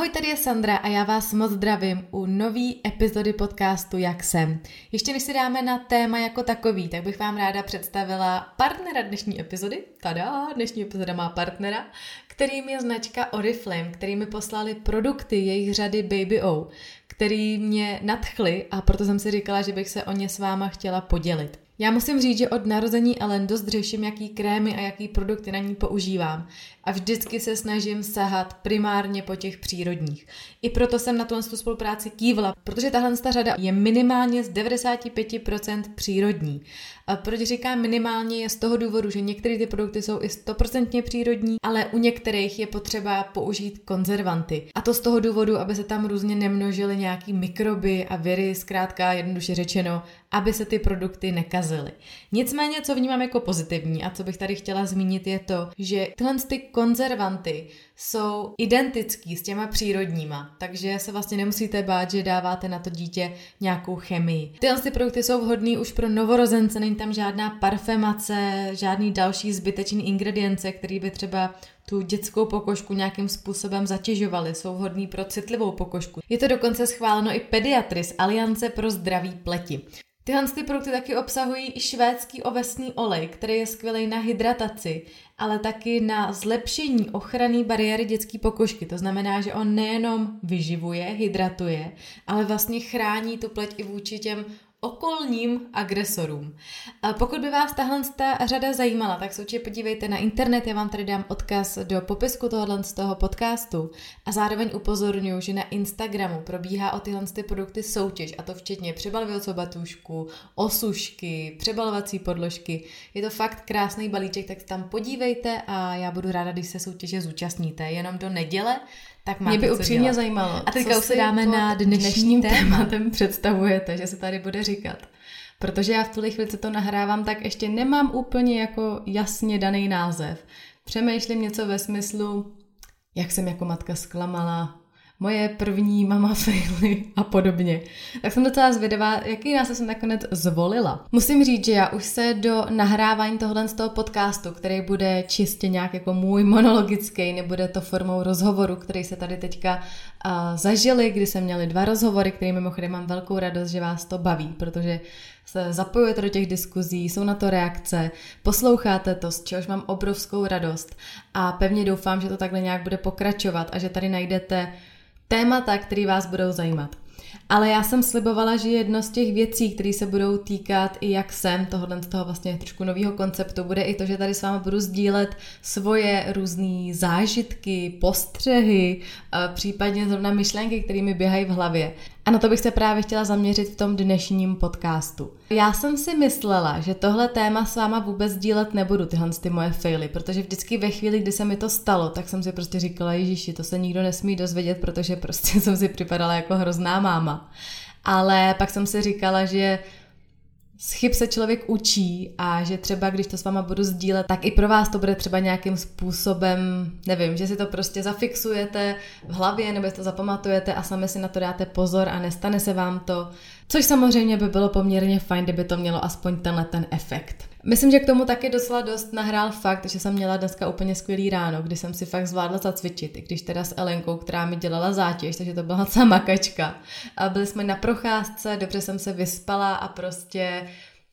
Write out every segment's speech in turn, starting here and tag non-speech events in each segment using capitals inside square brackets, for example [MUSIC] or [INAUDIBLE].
Ahoj, tady je Sandra a já vás moc zdravím u nové epizody podcastu Jak jsem. Ještě než si dáme na téma jako takový, tak bych vám ráda představila partnera dnešní epizody. Tada, dnešní epizoda má partnera, kterým je značka Oriflame, který mi poslali produkty jejich řady Baby O, který mě nadchly a proto jsem si říkala, že bych se o ně s váma chtěla podělit. Já musím říct, že od narození Ellen dost řeším, jaký krémy a jaký produkty na ní používám a vždycky se snažím sahat primárně po těch přírodních. I proto jsem na tuhle spolupráci kývla, protože tahle řada je minimálně z 95% přírodní. A proč říkám minimálně je z toho důvodu, že některé ty produkty jsou i 100% přírodní, ale u některých je potřeba použít konzervanty. A to z toho důvodu, aby se tam různě nemnožily nějaký mikroby a viry, zkrátka jednoduše řečeno, aby se ty produkty nekazily. Nicméně, co vnímám jako pozitivní a co bych tady chtěla zmínit, je to, že tyhle ty konzervanty jsou identický s těma přírodníma, takže se vlastně nemusíte bát, že dáváte na to dítě nějakou chemii. Tyhle ty produkty jsou vhodné už pro novorozence, není tam žádná parfemace, žádný další zbytečný ingredience, který by třeba tu dětskou pokožku nějakým způsobem zatěžovaly, jsou vhodný pro citlivou pokožku. Je to dokonce schváleno i pediatry z Aliance pro zdraví pleti. Tyhle ty produkty taky obsahují i švédský ovesný olej, který je skvělý na hydrataci, ale taky na zlepšení ochrany bariéry dětské pokožky. To znamená, že on nejenom vyživuje, hydratuje, ale vlastně chrání tu pleť i vůči těm okolním agresorům. A pokud by vás tahle ta řada zajímala, tak se určitě podívejte na internet, já vám tady dám odkaz do popisku tohohle z toho podcastu a zároveň upozorňuji, že na Instagramu probíhá o tyhle ty produkty soutěž a to včetně přebalovacího batůžku, osušky, přebalovací podložky. Je to fakt krásný balíček, tak tam podívejte a já budu ráda, když se soutěže zúčastníte. Jenom do neděle tak Mě by upřímně dělat. zajímalo. A teďka už se dáme na dnešním, dnešním tématem [LAUGHS] představujete, že se tady bude říkat. Protože já v tuhle chvíli, co to nahrávám, tak ještě nemám úplně jako jasně daný název. Přemýšlím něco ve smyslu, jak jsem jako matka zklamala, moje první mama [LAUGHS] faily a podobně. Tak jsem docela zvědavá, jaký nás jsem nakonec zvolila. Musím říct, že já už se do nahrávání tohle z toho podcastu, který bude čistě nějak jako můj monologický, nebude to formou rozhovoru, který se tady teďka uh, zažili, kdy jsme měli dva rozhovory, který mimochodem mám velkou radost, že vás to baví, protože se zapojujete do těch diskuzí, jsou na to reakce, posloucháte to, z čehož mám obrovskou radost a pevně doufám, že to takhle nějak bude pokračovat a že tady najdete témata, které vás budou zajímat. Ale já jsem slibovala, že jedno z těch věcí, které se budou týkat i jak jsem, tohohle z toho vlastně trošku nového konceptu, bude i to, že tady s vámi budu sdílet svoje různé zážitky, postřehy, případně zrovna myšlenky, které mi běhají v hlavě. A na to bych se právě chtěla zaměřit v tom dnešním podcastu. Já jsem si myslela, že tohle téma s váma vůbec dílet nebudu, tyhle ty moje faily, protože vždycky ve chvíli, kdy se mi to stalo, tak jsem si prostě říkala, Ježíši, to se nikdo nesmí dozvědět, protože prostě [LAUGHS] jsem si připadala jako hrozná máma. Ale pak jsem si říkala, že z chyb se člověk učí a že třeba, když to s váma budu sdílet, tak i pro vás to bude třeba nějakým způsobem, nevím, že si to prostě zafixujete v hlavě nebo si to zapamatujete a sami si na to dáte pozor a nestane se vám to, což samozřejmě by bylo poměrně fajn, kdyby to mělo aspoň tenhle ten efekt. Myslím, že k tomu taky docela dost nahrál fakt, že jsem měla dneska úplně skvělý ráno, kdy jsem si fakt zvládla zacvičit, i když teda s Elenkou, která mi dělala zátěž, takže to byla [LAUGHS] celá makačka. A byli jsme na procházce, dobře jsem se vyspala a prostě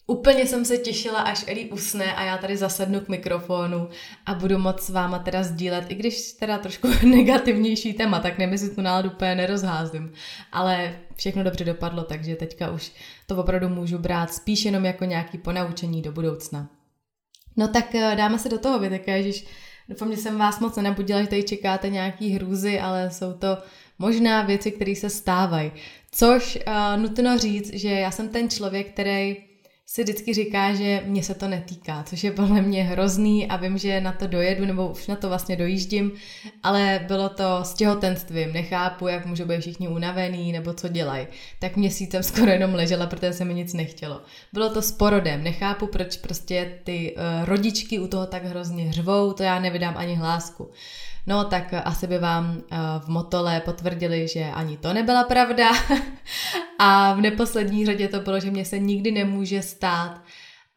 Úplně jsem se těšila, až Eli usne a já tady zasednu k mikrofonu a budu moc s váma teda sdílet, i když teda trošku [LAUGHS] negativnější téma, tak jestli tu náladu úplně nerozházím. Ale všechno dobře dopadlo, takže teďka už to opravdu můžu brát spíš jenom jako nějaký ponaučení do budoucna. No tak eh, dáme se do toho, vy také, že doufám, že jsem vás moc nenabudila, že tady čekáte nějaký hrůzy, ale jsou to možná věci, které se stávají. Což uh, nutno říct, že já jsem ten člověk, který si vždycky říká, že mě se to netýká, což je podle mě hrozný a vím, že na to dojedu, nebo už na to vlastně dojíždím, ale bylo to s těhotenstvím, nechápu, jak můžou být všichni unavený, nebo co dělají. Tak měsícem skoro jenom ležela, protože se mi nic nechtělo. Bylo to s porodem, nechápu, proč prostě ty uh, rodičky u toho tak hrozně řvou, to já nevydám ani hlásku. No tak asi by vám eh, v Motole potvrdili, že ani to nebyla pravda. [LAUGHS] a v neposlední řadě to bylo, že mě se nikdy nemůže stát,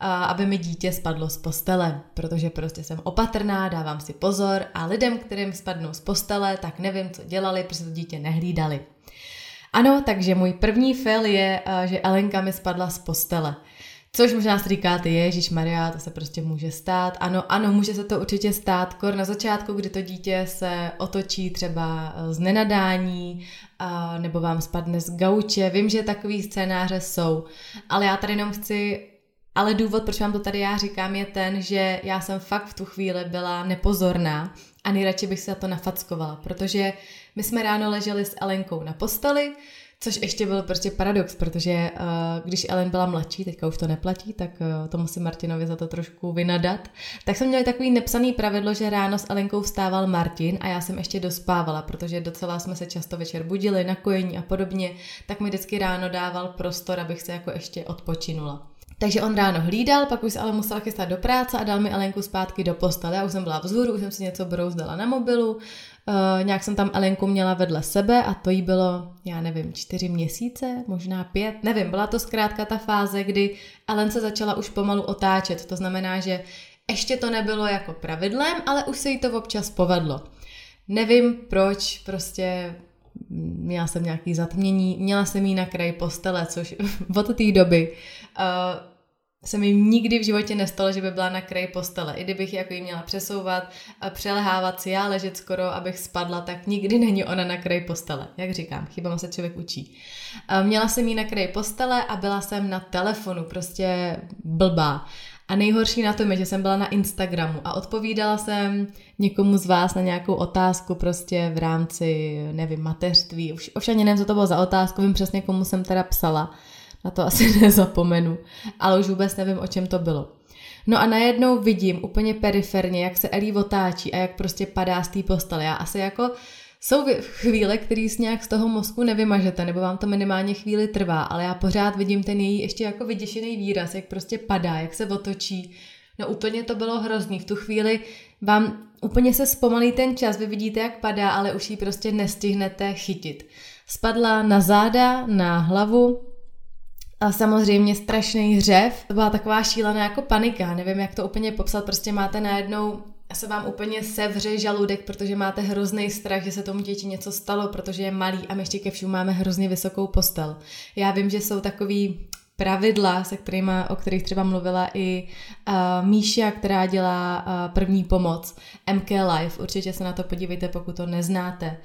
aby mi dítě spadlo z postele, protože prostě jsem opatrná, dávám si pozor a lidem, kterým spadnou z postele, tak nevím, co dělali, protože to dítě nehlídali. Ano, takže můj první fail je, že Elenka mi spadla z postele. Což možná si říkáte, Ježíš Maria, to se prostě může stát. Ano, ano, může se to určitě stát. Kor na začátku, kdy to dítě se otočí třeba z nenadání, a, nebo vám spadne z gauče. Vím, že takový scénáře jsou, ale já tady jenom chci ale důvod, proč vám to tady já říkám, je ten, že já jsem fakt v tu chvíli byla nepozorná a nejradši bych se to nafackovala, protože my jsme ráno leželi s Elenkou na posteli, Což ještě byl prostě paradox, protože uh, když Ellen byla mladší, teďka už to neplatí, tak uh, to musím Martinovi za to trošku vynadat, tak jsme měli takový nepsaný pravidlo, že ráno s Elenkou vstával Martin a já jsem ještě dospávala, protože docela jsme se často večer budili na kojení a podobně, tak mi vždycky ráno dával prostor, abych se jako ještě odpočinula. Takže on ráno hlídal, pak už ale musela chystat do práce a dal mi Elenku zpátky do postele. Já už jsem byla vzhůru, už jsem si něco brouzdala na mobilu, uh, nějak jsem tam Elenku měla vedle sebe a to jí bylo, já nevím, čtyři měsíce, možná pět, nevím, byla to zkrátka ta fáze, kdy Ellen se začala už pomalu otáčet, to znamená, že ještě to nebylo jako pravidlem, ale už se jí to občas povedlo. Nevím proč, prostě měla jsem nějaký zatmění, měla jsem jí na kraji postele, což [LAUGHS] od té doby uh, se mi nikdy v životě nestalo, že by byla na kraji postele. I kdybych jako ji měla přesouvat, a přelehávat si já, ležet skoro, abych spadla, tak nikdy není ona na kraji postele. Jak říkám, chybama se člověk učí. Měla jsem ji na kraji postele a byla jsem na telefonu, prostě blbá. A nejhorší na tom je, že jsem byla na Instagramu a odpovídala jsem někomu z vás na nějakou otázku prostě v rámci, nevím, mateřství. Už, už ani nevím, co to bylo za otázku, vím přesně, komu jsem teda psala na to asi [LAUGHS] nezapomenu, ale už vůbec nevím, o čem to bylo. No a najednou vidím úplně periferně, jak se Ellie otáčí a jak prostě padá z té postele. Já asi jako jsou chvíle, které z nějak z toho mozku nevymažete, nebo vám to minimálně chvíli trvá, ale já pořád vidím ten její ještě jako vyděšený výraz, jak prostě padá, jak se otočí. No úplně to bylo hrozný. V tu chvíli vám úplně se zpomalí ten čas, vy vidíte, jak padá, ale už ji prostě nestihnete chytit. Spadla na záda, na hlavu, a samozřejmě strašný hřev. To byla taková šílená jako panika, nevím jak to úplně popsat, prostě máte najednou se vám úplně sevře žaludek, protože máte hrozný strach, že se tomu děti něco stalo, protože je malý a my ještě ke všemu máme hrozně vysokou postel. Já vím, že jsou takový pravidla, se kterými, o kterých třeba mluvila i uh, Míša, která dělá uh, první pomoc, MK Life, určitě se na to podívejte, pokud to neznáte.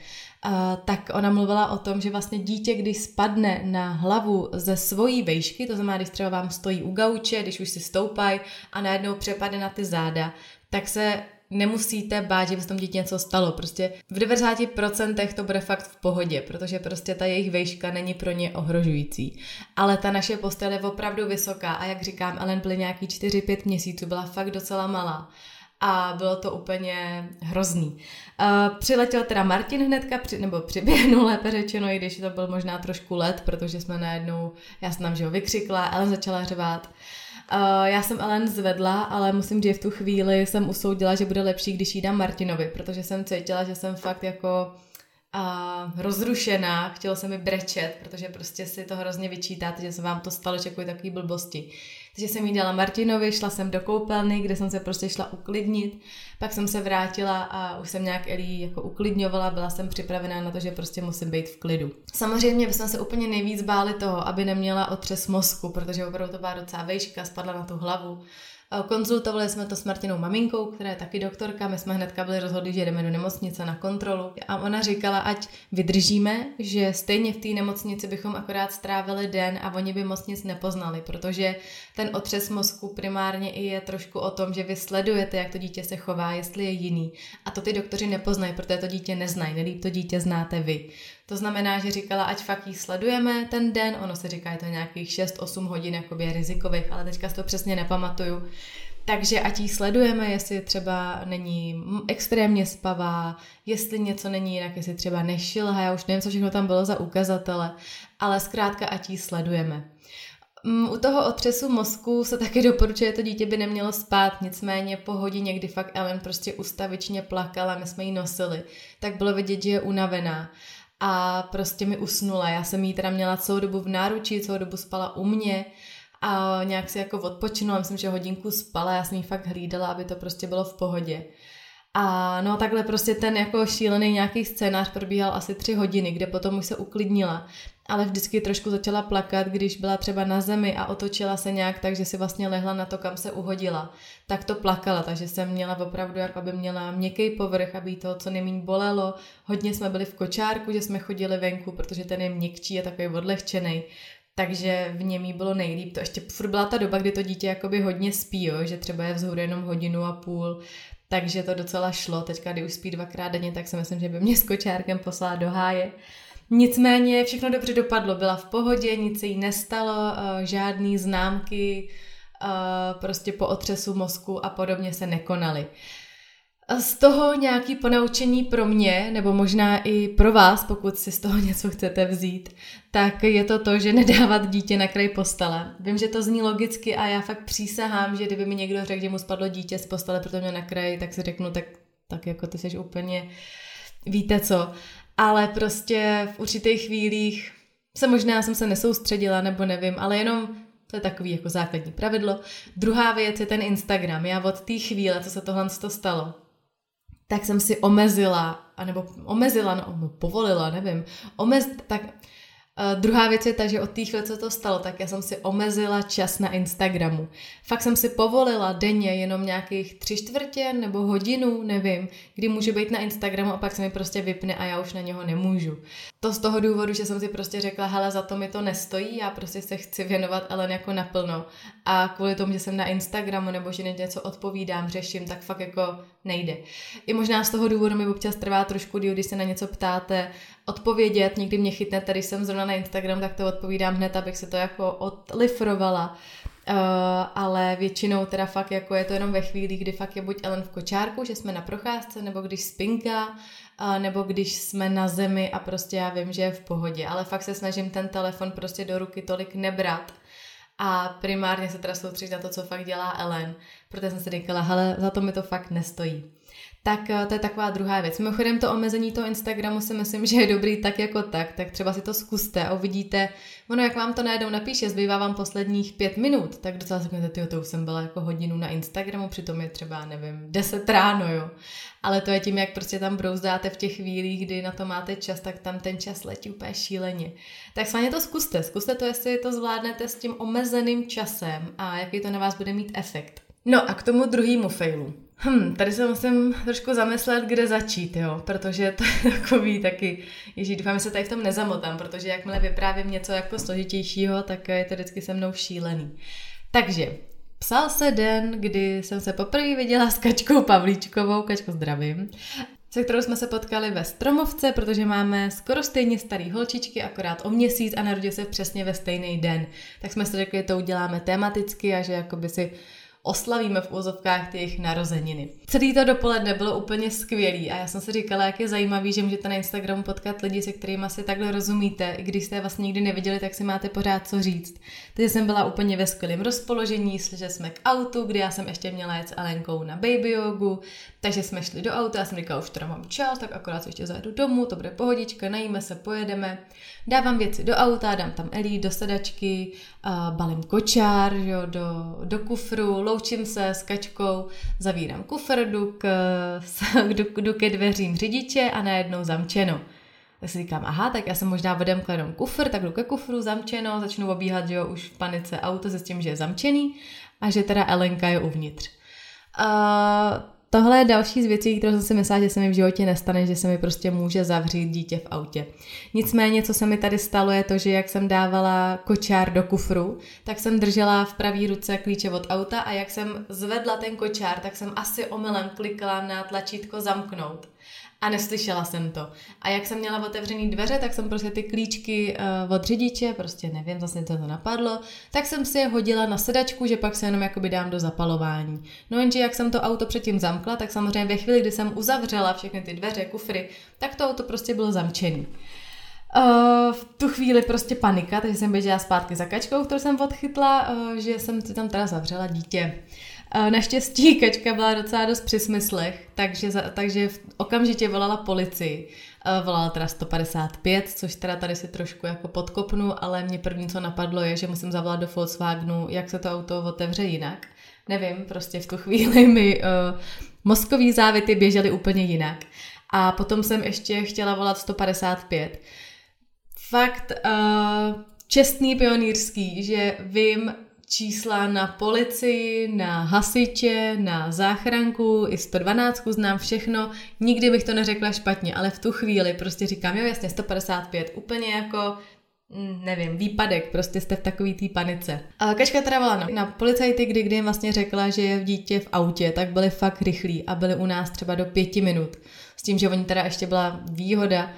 Tak ona mluvila o tom, že vlastně dítě, když spadne na hlavu ze svojí vejšky, to znamená, když třeba vám stojí u gauče, když už si stoupají a najednou přepadne na ty záda, tak se nemusíte bát, že by se tomu dítě něco stalo. Prostě v 90% to bude fakt v pohodě, protože prostě ta jejich vejška není pro ně ohrožující. Ale ta naše postel je opravdu vysoká a jak říkám, Ellen byly nějaký 4-5 měsíců, byla fakt docela malá a bylo to úplně hrozný. Uh, přiletěl teda Martin hnedka, nebo přiběhnul [LAUGHS] lépe řečeno, i když to byl možná trošku let, protože jsme najednou, já jsem tam, že ho vykřikla, Ellen začala řvát. Uh, já jsem Ellen zvedla, ale musím říct, že v tu chvíli jsem usoudila, že bude lepší, když jí dám Martinovi, protože jsem cítila, že jsem fakt jako uh, rozrušená, chtěla se mi brečet, protože prostě si to hrozně vyčítáte, že se vám to stalo, že takový blbosti. Takže jsem jí dala Martinovi, šla jsem do koupelny, kde jsem se prostě šla uklidnit, pak jsem se vrátila a už jsem nějak Elí jako uklidňovala, byla jsem připravená na to, že prostě musím být v klidu. Samozřejmě bychom se úplně nejvíc báli toho, aby neměla otřes mozku, protože opravdu to byla docela vejška, spadla na tu hlavu, Konzultovali jsme to s Martinou maminkou, která je taky doktorka, my jsme hnedka byli rozhodli, že jdeme do nemocnice na kontrolu a ona říkala, ať vydržíme, že stejně v té nemocnici bychom akorát strávili den a oni by moc nic nepoznali, protože ten otřes mozku primárně i je trošku o tom, že vy sledujete, jak to dítě se chová, jestli je jiný. A to ty doktoři nepoznají, protože to dítě neznají, nelíp to dítě znáte vy. To znamená, že říkala, ať fakt jí sledujeme ten den, ono se říká, je to nějakých 6-8 hodin jakoby rizikových, ale teďka si to přesně nepamatuju. Takže ať jí sledujeme, jestli třeba není extrémně spavá, jestli něco není jinak, jestli třeba nešilha, já už nevím, co všechno tam bylo za ukazatele, ale zkrátka ať jí sledujeme. Mm, u toho otřesu mozku se taky doporučuje, že to dítě by nemělo spát, nicméně po hodině, kdy fakt Ellen prostě ustavičně plakala, my jsme ji nosili, tak bylo vidět, že je unavená a prostě mi usnula. Já jsem jí teda měla celou dobu v náručí, celou dobu spala u mě a nějak si jako odpočinula, myslím, že hodinku spala, já jsem ji fakt hlídala, aby to prostě bylo v pohodě. A no takhle prostě ten jako šílený nějaký scénář probíhal asi tři hodiny, kde potom už se uklidnila. Ale vždycky trošku začala plakat, když byla třeba na zemi a otočila se nějak tak, že si vlastně lehla na to, kam se uhodila. Tak to plakala, takže jsem měla opravdu, jako aby měla měkký povrch, aby to co nejméně bolelo. Hodně jsme byli v kočárku, že jsme chodili venku, protože ten je měkčí a takový odlehčený takže v něm jí bylo nejlíp. To ještě furt byla ta doba, kdy to dítě jakoby hodně spí, jo? že třeba je vzhůru jenom hodinu a půl, takže to docela šlo. Teďka, kdy už spí dvakrát denně, tak si myslím, že by mě s kočárkem poslala do háje. Nicméně všechno dobře dopadlo, byla v pohodě, nic se jí nestalo, eh, žádný známky eh, prostě po otřesu mozku a podobně se nekonaly. Z toho nějaký ponaučení pro mě, nebo možná i pro vás, pokud si z toho [LAUGHS] něco chcete vzít, tak je to to, že nedávat dítě na kraj postele. Vím, že to zní logicky a já fakt přísahám, že kdyby mi někdo řekl, že mu spadlo dítě z postele, protože mě na kraji, tak si řeknu, tak, tak jako ty jsi úplně víte co. Ale prostě v určitých chvílích se možná jsem se nesoustředila, nebo nevím, ale jenom to je takový jako základní pravidlo. Druhá věc je ten Instagram. Já od té chvíle, co se tohle stalo, tak jsem si omezila, anebo omezila, no povolila, nevím, omez, tak Uh, druhá věc je ta, že od té chvíle, co to stalo, tak já jsem si omezila čas na Instagramu. Fakt jsem si povolila denně jenom nějakých tři čtvrtě nebo hodinu, nevím, kdy může být na Instagramu a pak se mi prostě vypne a já už na něho nemůžu. To z toho důvodu, že jsem si prostě řekla, hele, za to mi to nestojí, já prostě se chci věnovat Ellen jako naplno. A kvůli tomu, že jsem na Instagramu nebo že něco odpovídám, řeším, tak fakt jako nejde. I možná z toho důvodu mi občas trvá trošku díl, když se na něco ptáte, odpovědět, někdy mě chytne, tady jsem zrovna na Instagram, tak to odpovídám hned, abych se to jako odlifrovala. Uh, ale většinou teda fakt jako je to jenom ve chvíli, kdy fakt je buď Ellen v kočárku, že jsme na procházce, nebo když spinka, uh, nebo když jsme na zemi a prostě já vím, že je v pohodě, ale fakt se snažím ten telefon prostě do ruky tolik nebrat a primárně se teda soustředit na to, co fakt dělá Ellen, protože jsem si říkala, hele, za to mi to fakt nestojí tak eh, to je taková druhá věc. Mimochodem to omezení toho Instagramu si myslím, že je dobrý tak jako tak, tak třeba si to zkuste a uvidíte, ono jak vám to najednou napíše, zbývá vám posledních pět minut, tak docela řeknete, tyjo, to už jsem byla jako hodinu na Instagramu, přitom je třeba, nevím, deset ráno, jo. Ale to je tím, jak prostě tam brouzdáte v těch chvílích, kdy na to máte čas, tak tam ten čas letí úplně šíleně. Tak svaně to zkuste, zkuste to, jestli to zvládnete s tím omezeným časem a jaký to na vás bude mít efekt. No a k tomu druhému failu. Hm, tady se musím trošku zamyslet, kde začít, jo, protože to je [LAUGHS] takový taky, ježí, doufám, že se tady v tom nezamotám, protože jakmile vyprávím něco jako složitějšího, tak je to vždycky se mnou šílený. Takže, psal se den, kdy jsem se poprvé viděla s Kačkou Pavlíčkovou, Kačko zdravím, se kterou jsme se potkali ve Stromovce, protože máme skoro stejně starý holčičky, akorát o měsíc a narodil se přesně ve stejný den. Tak jsme si řekli, že to uděláme tematicky a že jakoby si oslavíme v úzovkách ty jejich narozeniny. Celý to dopoledne bylo úplně skvělý a já jsem si říkala, jak je zajímavý, že můžete na Instagramu potkat lidi, se kterými si takhle rozumíte. I když jste je vlastně nikdy neviděli, tak si máte pořád co říct. Takže jsem byla úplně ve skvělém rozpoložení, že jsme k autu, kdy já jsem ještě měla jet s Alenkou na baby jogu, takže jsme šli do auta, já jsem říkala, už teda mám čas, tak akorát ještě zajedu domů, to bude pohodička, najíme se, pojedeme. Dávám věci do auta, dám tam Elí do sedačky, balím kočár jo, do, do kufru, loučím se s kačkou, zavírám kufr, jdu, k, [LAUGHS] jdu, jdu ke dveřím řidiče a najednou zamčeno. Tak si říkám, aha, tak já jsem možná odemkla jenom kufr, tak jdu ke kufru, zamčeno, začnu obíhat, jo, už v panice auto se s tím, že je zamčený a že teda Elenka je uvnitř. Uh, tohle je další z věcí, kterou jsem si myslela, že se mi v životě nestane, že se mi prostě může zavřít dítě v autě. Nicméně, co se mi tady stalo, je to, že jak jsem dávala kočár do kufru, tak jsem držela v pravý ruce klíče od auta a jak jsem zvedla ten kočár, tak jsem asi omylem klikla na tlačítko zamknout a neslyšela jsem to. A jak jsem měla otevřený dveře, tak jsem prostě ty klíčky uh, od řidiče, prostě nevím, zase to to napadlo, tak jsem si je hodila na sedačku, že pak se jenom jakoby dám do zapalování. No jenže jak jsem to auto předtím zamkla, tak samozřejmě ve chvíli, kdy jsem uzavřela všechny ty dveře, kufry, tak to auto prostě bylo zamčený. Uh, v tu chvíli prostě panika, takže jsem běžela zpátky za kačkou, kterou jsem odchytla, uh, že jsem si tam teda zavřela dítě. Naštěstí [LAUGHS] kačka byla docela dost při smyslech, takže, takže okamžitě volala policii. volala teda 155, což teda tady si trošku jako podkopnu, ale mě první, co napadlo, je, že musím zavolat do Volkswagenu, jak se to auto otevře jinak. Nevím, prostě v tu chvíli [LAUGHS] mi uh, mozkový závity běžely úplně jinak. A potom jsem ještě chtěla volat 155. Fakt uh, čestný pionýrský, že vím, čísla na policii, na hasiče, na záchranku, i 112 znám všechno, nikdy bych to neřekla špatně, ale v tu chvíli prostě říkám, jo jasně, 155, úplně jako mm, nevím, výpadek, prostě jste v takový té panice. A Kaška teda volala na, na policajty, kdy, kdy jim vlastně řekla, že je v dítě v autě, tak byli fakt rychlí a byli u nás třeba do pěti minut. S tím, že oni teda ještě byla výhoda,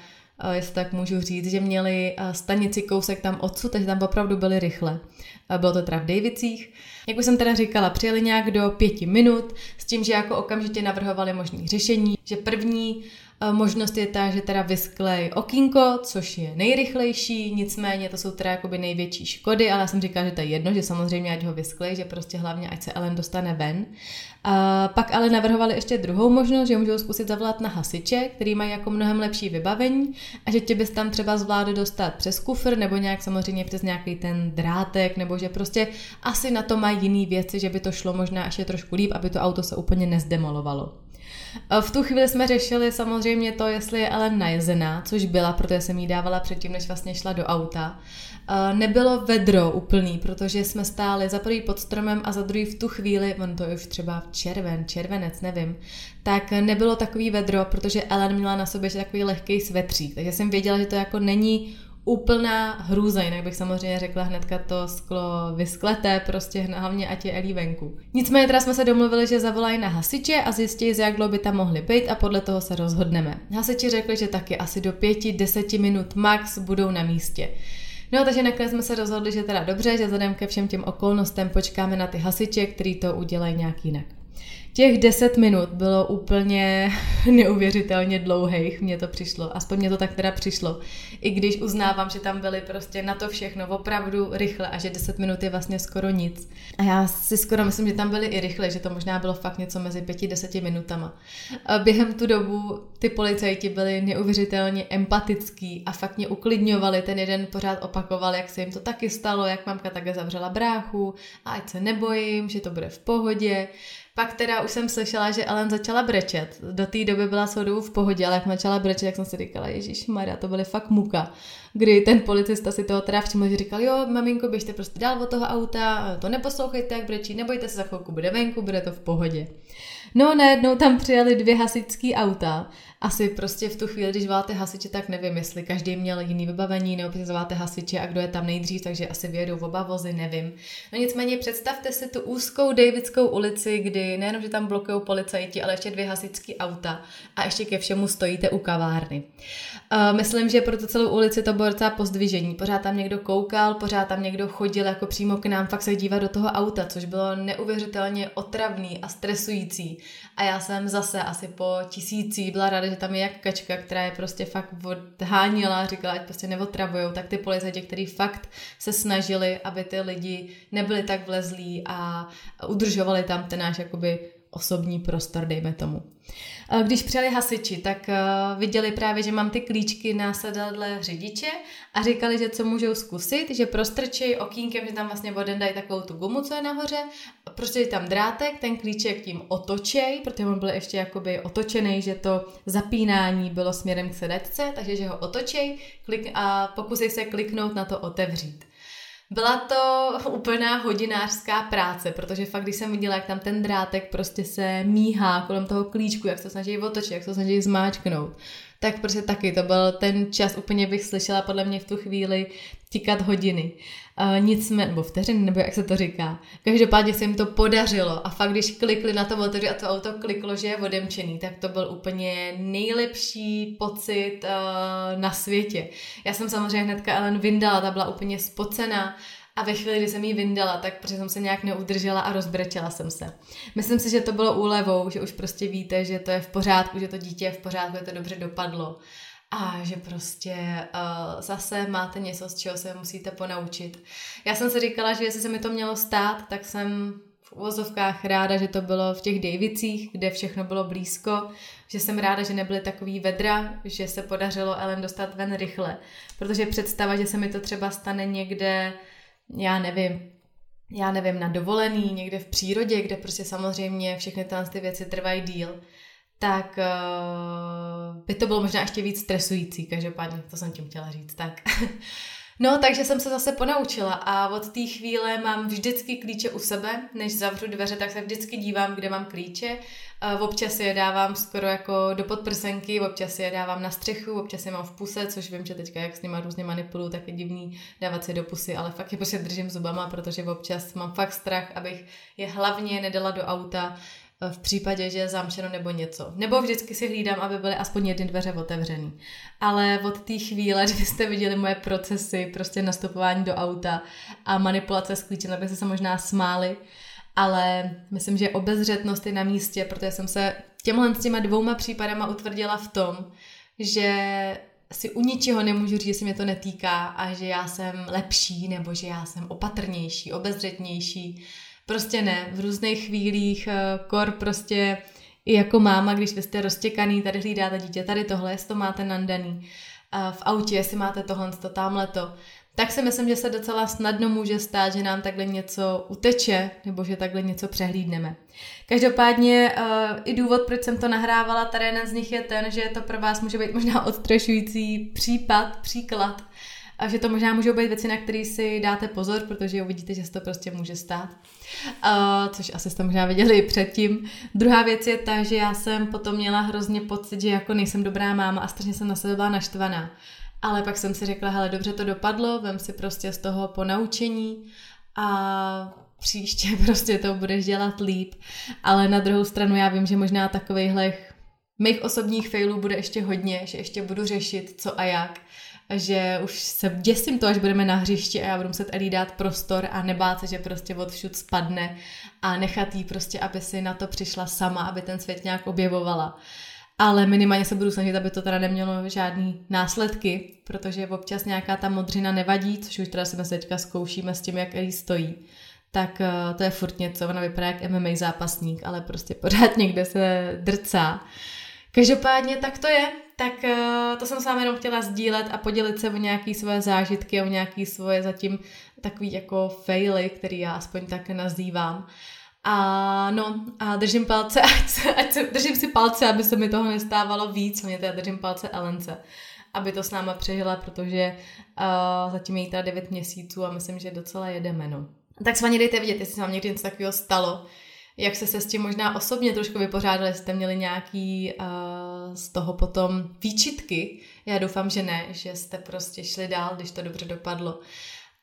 jestli tak můžu říct, že měli stanici kousek tam odsud, takže tam opravdu byli rychle. Bylo to teda v Davicích. Jak už jsem teda říkala, přijeli nějak do pěti minut, s tím, že jako okamžitě navrhovali možný řešení, že první Možnost je ta, že teda vysklej okýnko, což je nejrychlejší, nicméně to jsou teda jakoby největší škody, ale já jsem říkala, že to je jedno, že samozřejmě ať ho vysklej, že prostě hlavně ať se Ellen dostane ven. A pak ale navrhovali ještě druhou možnost, že můžou zkusit zavolat na hasiče, který mají jako mnohem lepší vybavení a že tě bys tam třeba zvládl dostat přes kufr nebo nějak samozřejmě přes nějaký ten drátek, nebo že prostě asi na to mají jiný věci, že by to šlo možná ještě trošku líp, aby to auto se úplně nezdemolovalo. V tu chvíli jsme řešili samozřejmě to, jestli je Ellen najezená, což byla, protože jsem jí dávala předtím, než vlastně šla do auta. Nebylo vedro úplný, protože jsme stáli za prvý pod stromem a za druhý v tu chvíli, on to je už třeba červen, červenec, nevím, tak nebylo takový vedro, protože Ellen měla na sobě takový lehký svetřík, takže jsem věděla, že to jako není úplná hrůza, jinak bych samozřejmě řekla hnedka to sklo vyskleté, prostě hlavně ať je Elí venku. Nicméně teda jsme se domluvili, že zavolají na hasiče a zjistí, jak dlouho by tam mohli být a podle toho se rozhodneme. Hasiči řekli, že taky asi do pěti, deseti minut max budou na místě. No, takže nakonec jsme se rozhodli, že teda dobře, že vzhledem ke všem těm okolnostem počkáme na ty hasiče, který to udělají nějak jinak. Těch deset minut bylo úplně [LAUGHS] neuvěřitelně dlouhých, mně to přišlo, aspoň mě to tak teda přišlo. I když uznávám, že tam byly prostě na to všechno opravdu rychle a že deset minut je vlastně skoro nic. A já si skoro myslím, že tam byly i rychle, že to možná bylo fakt něco mezi pěti, deseti minutama. A během tu dobu ty policajti byli neuvěřitelně empatický a fakt mě uklidňovali. Ten jeden pořád opakoval, jak se jim to taky stalo, jak mamka také zavřela bráchu a ať se nebojím, že to bude v pohodě. Pak teda už jsem slyšela, že Ellen začala brečet. Do té doby byla soudou v pohodě, ale jak začala brečet, jak jsem si říkala, Ježíš Maria, to byly fakt muka. Kdy ten policista si toho teda všiml, že říkal, jo, maminko, běžte prostě dál od toho auta, to neposlouchejte, jak brečí, nebojte se, za chvilku bude venku, bude to v pohodě. No najednou tam přijeli dvě hasičské auta. Asi prostě v tu chvíli, když voláte hasiče, tak nevím, jestli každý měl jiný vybavení, nebo zavoláte hasiče a kdo je tam nejdřív, takže asi vyjedou oba vozy, nevím. No nicméně představte si tu úzkou Davidskou ulici, kdy nejenom, že tam blokují policajti, ale ještě dvě hasičské auta a ještě ke všemu stojíte u kavárny. Uh, myslím, že pro tu celou ulici to bylo docela pozdvižení. Pořád tam někdo koukal, pořád tam někdo chodil jako přímo k nám fakt se dívat do toho auta, což bylo neuvěřitelně otravný a stresující. A já jsem zase asi po tisící byla ráda, že tam je jak kačka, která je prostě fakt odháněla, říkala, ať prostě neotravujou, tak ty policajti, kteří fakt se snažili, aby ty lidi nebyli tak vlezlí a udržovali tam ten náš jakoby osobní prostor, dejme tomu. Když přijeli hasiči, tak viděli právě, že mám ty klíčky na sedadle řidiče a říkali, že co můžou zkusit, že prostrčejí okýnkem, že tam vlastně voden dají takovou tu gumu, co je nahoře, prostě tam drátek, ten klíček tím otočej, protože on byl ještě jakoby otočený, že to zapínání bylo směrem k sedačce, takže že ho otočej klik a pokusej se kliknout na to otevřít. Byla to úplná hodinářská práce, protože fakt, když jsem viděla, jak tam ten drátek prostě se míhá kolem toho klíčku, jak se to snaží otočit, jak se to snaží zmáčknout, tak prostě taky to byl ten čas, úplně bych slyšela podle mě v tu chvíli tikat hodiny. Uh, nicméně, nebo vteřiny, nebo jak se to říká. Každopádně se jim to podařilo a fakt, když klikli na to motory a to auto kliklo, že je odemčený, tak to byl úplně nejlepší pocit uh, na světě. Já jsem samozřejmě hnedka Ellen vyndala, ta byla úplně spocená a ve chvíli, kdy jsem jí vyndala, tak protože jsem se nějak neudržela a rozbrečela jsem se. Myslím si, že to bylo úlevou, že už prostě víte, že to je v pořádku, že to dítě je v pořádku, že to dobře dopadlo. A že prostě uh, zase máte něco, z čeho se musíte ponaučit. Já jsem si říkala, že jestli se mi to mělo stát, tak jsem v uvozovkách ráda, že to bylo v těch Davicích, kde všechno bylo blízko, že jsem ráda, že nebyly takový vedra, že se podařilo Ellen dostat ven rychle, protože představa, že se mi to třeba stane někde, já nevím, já nevím, na dovolený, někde v přírodě, kde prostě samozřejmě všechny ty věci trvají díl, tak uh, by to bylo možná ještě víc stresující, každopádně, to jsem tím chtěla říct, tak. [LAUGHS] No, takže jsem se zase ponaučila a od té chvíle mám vždycky klíče u sebe, než zavřu dveře, tak se vždycky dívám, kde mám klíče. Občas je dávám skoro jako do podprsenky, občas je dávám na střechu, občas je mám v puse, což vím, že teďka jak s nima různě manipuluju, tak je divný dávat si do pusy, ale fakt je prostě držím zubama, protože občas mám fakt strach, abych je hlavně nedala do auta, v případě, že je zamčeno nebo něco. Nebo vždycky si hlídám, aby byly aspoň jedny dveře otevřený. Ale od té chvíle, [LAUGHS] kdy jste viděli moje procesy, prostě nastupování do auta a manipulace s klíčem, tak byste se možná smáli, ale myslím, že obezřetnost je na místě, protože jsem se těmhle s těma dvouma případama utvrdila v tom, že si u ničeho nemůžu říct, že se mě to netýká a že já jsem lepší nebo že já jsem opatrnější, obezřetnější Prostě ne, v různých chvílích, eh, kor prostě i jako máma, když vy jste roztěkaný, tady hlídáte dítě, tady tohle, jestli to máte nandaný, v autě, jestli máte tohle, to, tamhle to, tak si myslím, že se docela snadno může stát, že nám takhle něco uteče, nebo že takhle něco přehlídneme. Každopádně uh, i důvod, proč jsem to nahrávala, tady jeden z nich je ten, že to pro vás může být možná odstrašující případ, příklad, a že to možná můžou být věci, na které si dáte pozor, protože uvidíte, že se to prostě může stát. Uh, což asi jste možná viděli i předtím. Druhá věc je ta, že já jsem potom měla hrozně pocit, že jako nejsem dobrá máma a strašně jsem na sebe byla naštvaná. Ale pak jsem si řekla, hele, dobře to dopadlo, vem si prostě z toho ponaučení a příště [LAUGHS] prostě to budeš dělat líp. Ale na druhou stranu já vím, že možná takovýchhle mých osobních failů bude ještě hodně, že ještě budu řešit co a jak že už se děsím to, až budeme na hřišti a já budu muset Elí dát prostor a nebát se, že prostě odšud spadne a nechat jí prostě, aby si na to přišla sama, aby ten svět nějak objevovala. Ale minimálně se budu snažit, aby to teda nemělo žádný následky, protože občas nějaká ta modřina nevadí, což už teda si teďka zkoušíme s tím, jak Elí stojí tak uh, to je furt něco, ona vypadá jak MMA zápasník, ale prostě pořád [LAUGHS] někde se drcá. Každopádně tak to je, tak uh, to jsem s vámi jenom chtěla sdílet a podělit se o nějaké svoje zážitky, o nějaké svoje zatím takový jako faily, který já aspoň tak nazývám. A no, a držím palce, [LAUGHS] ať se, ať se, držím si palce, aby se mi toho nestávalo víc, mě teda držím palce Elence, aby to s náma přežila, protože uh, zatím je jí teda 9 měsíců a myslím, že docela jedeme, no. Tak s vámi dejte vidět, jestli se vám někdy něco takového stalo, jak se se s tím možná osobně trošku vypořádali, jste měli nějaký uh, z toho potom výčitky. Já doufám, že ne, že jste prostě šli dál, když to dobře dopadlo.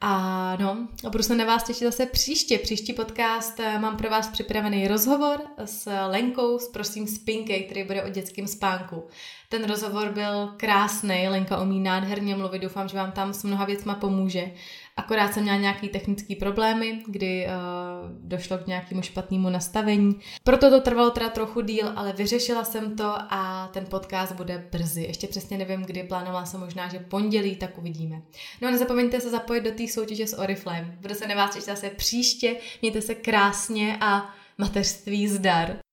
A no, a budu se na vás těšit zase příště. Příští podcast eh, mám pro vás připravený rozhovor s Lenkou, s prosím s Pinky, který bude o dětském spánku. Ten rozhovor byl krásný, Lenka umí nádherně mluvit, doufám, že vám tam s mnoha věcma pomůže. Akorát jsem měla nějaký technický problémy, kdy uh, došlo k nějakému špatnému nastavení. Proto to trvalo teda trochu díl, ale vyřešila jsem to a ten podcast bude brzy. Ještě přesně nevím, kdy, plánovala jsem možná, že pondělí, tak uvidíme. No a nezapomeňte se zapojit do té soutěže s Oriflame. Budu se na vás těšit zase příště, mějte se krásně a mateřství zdar.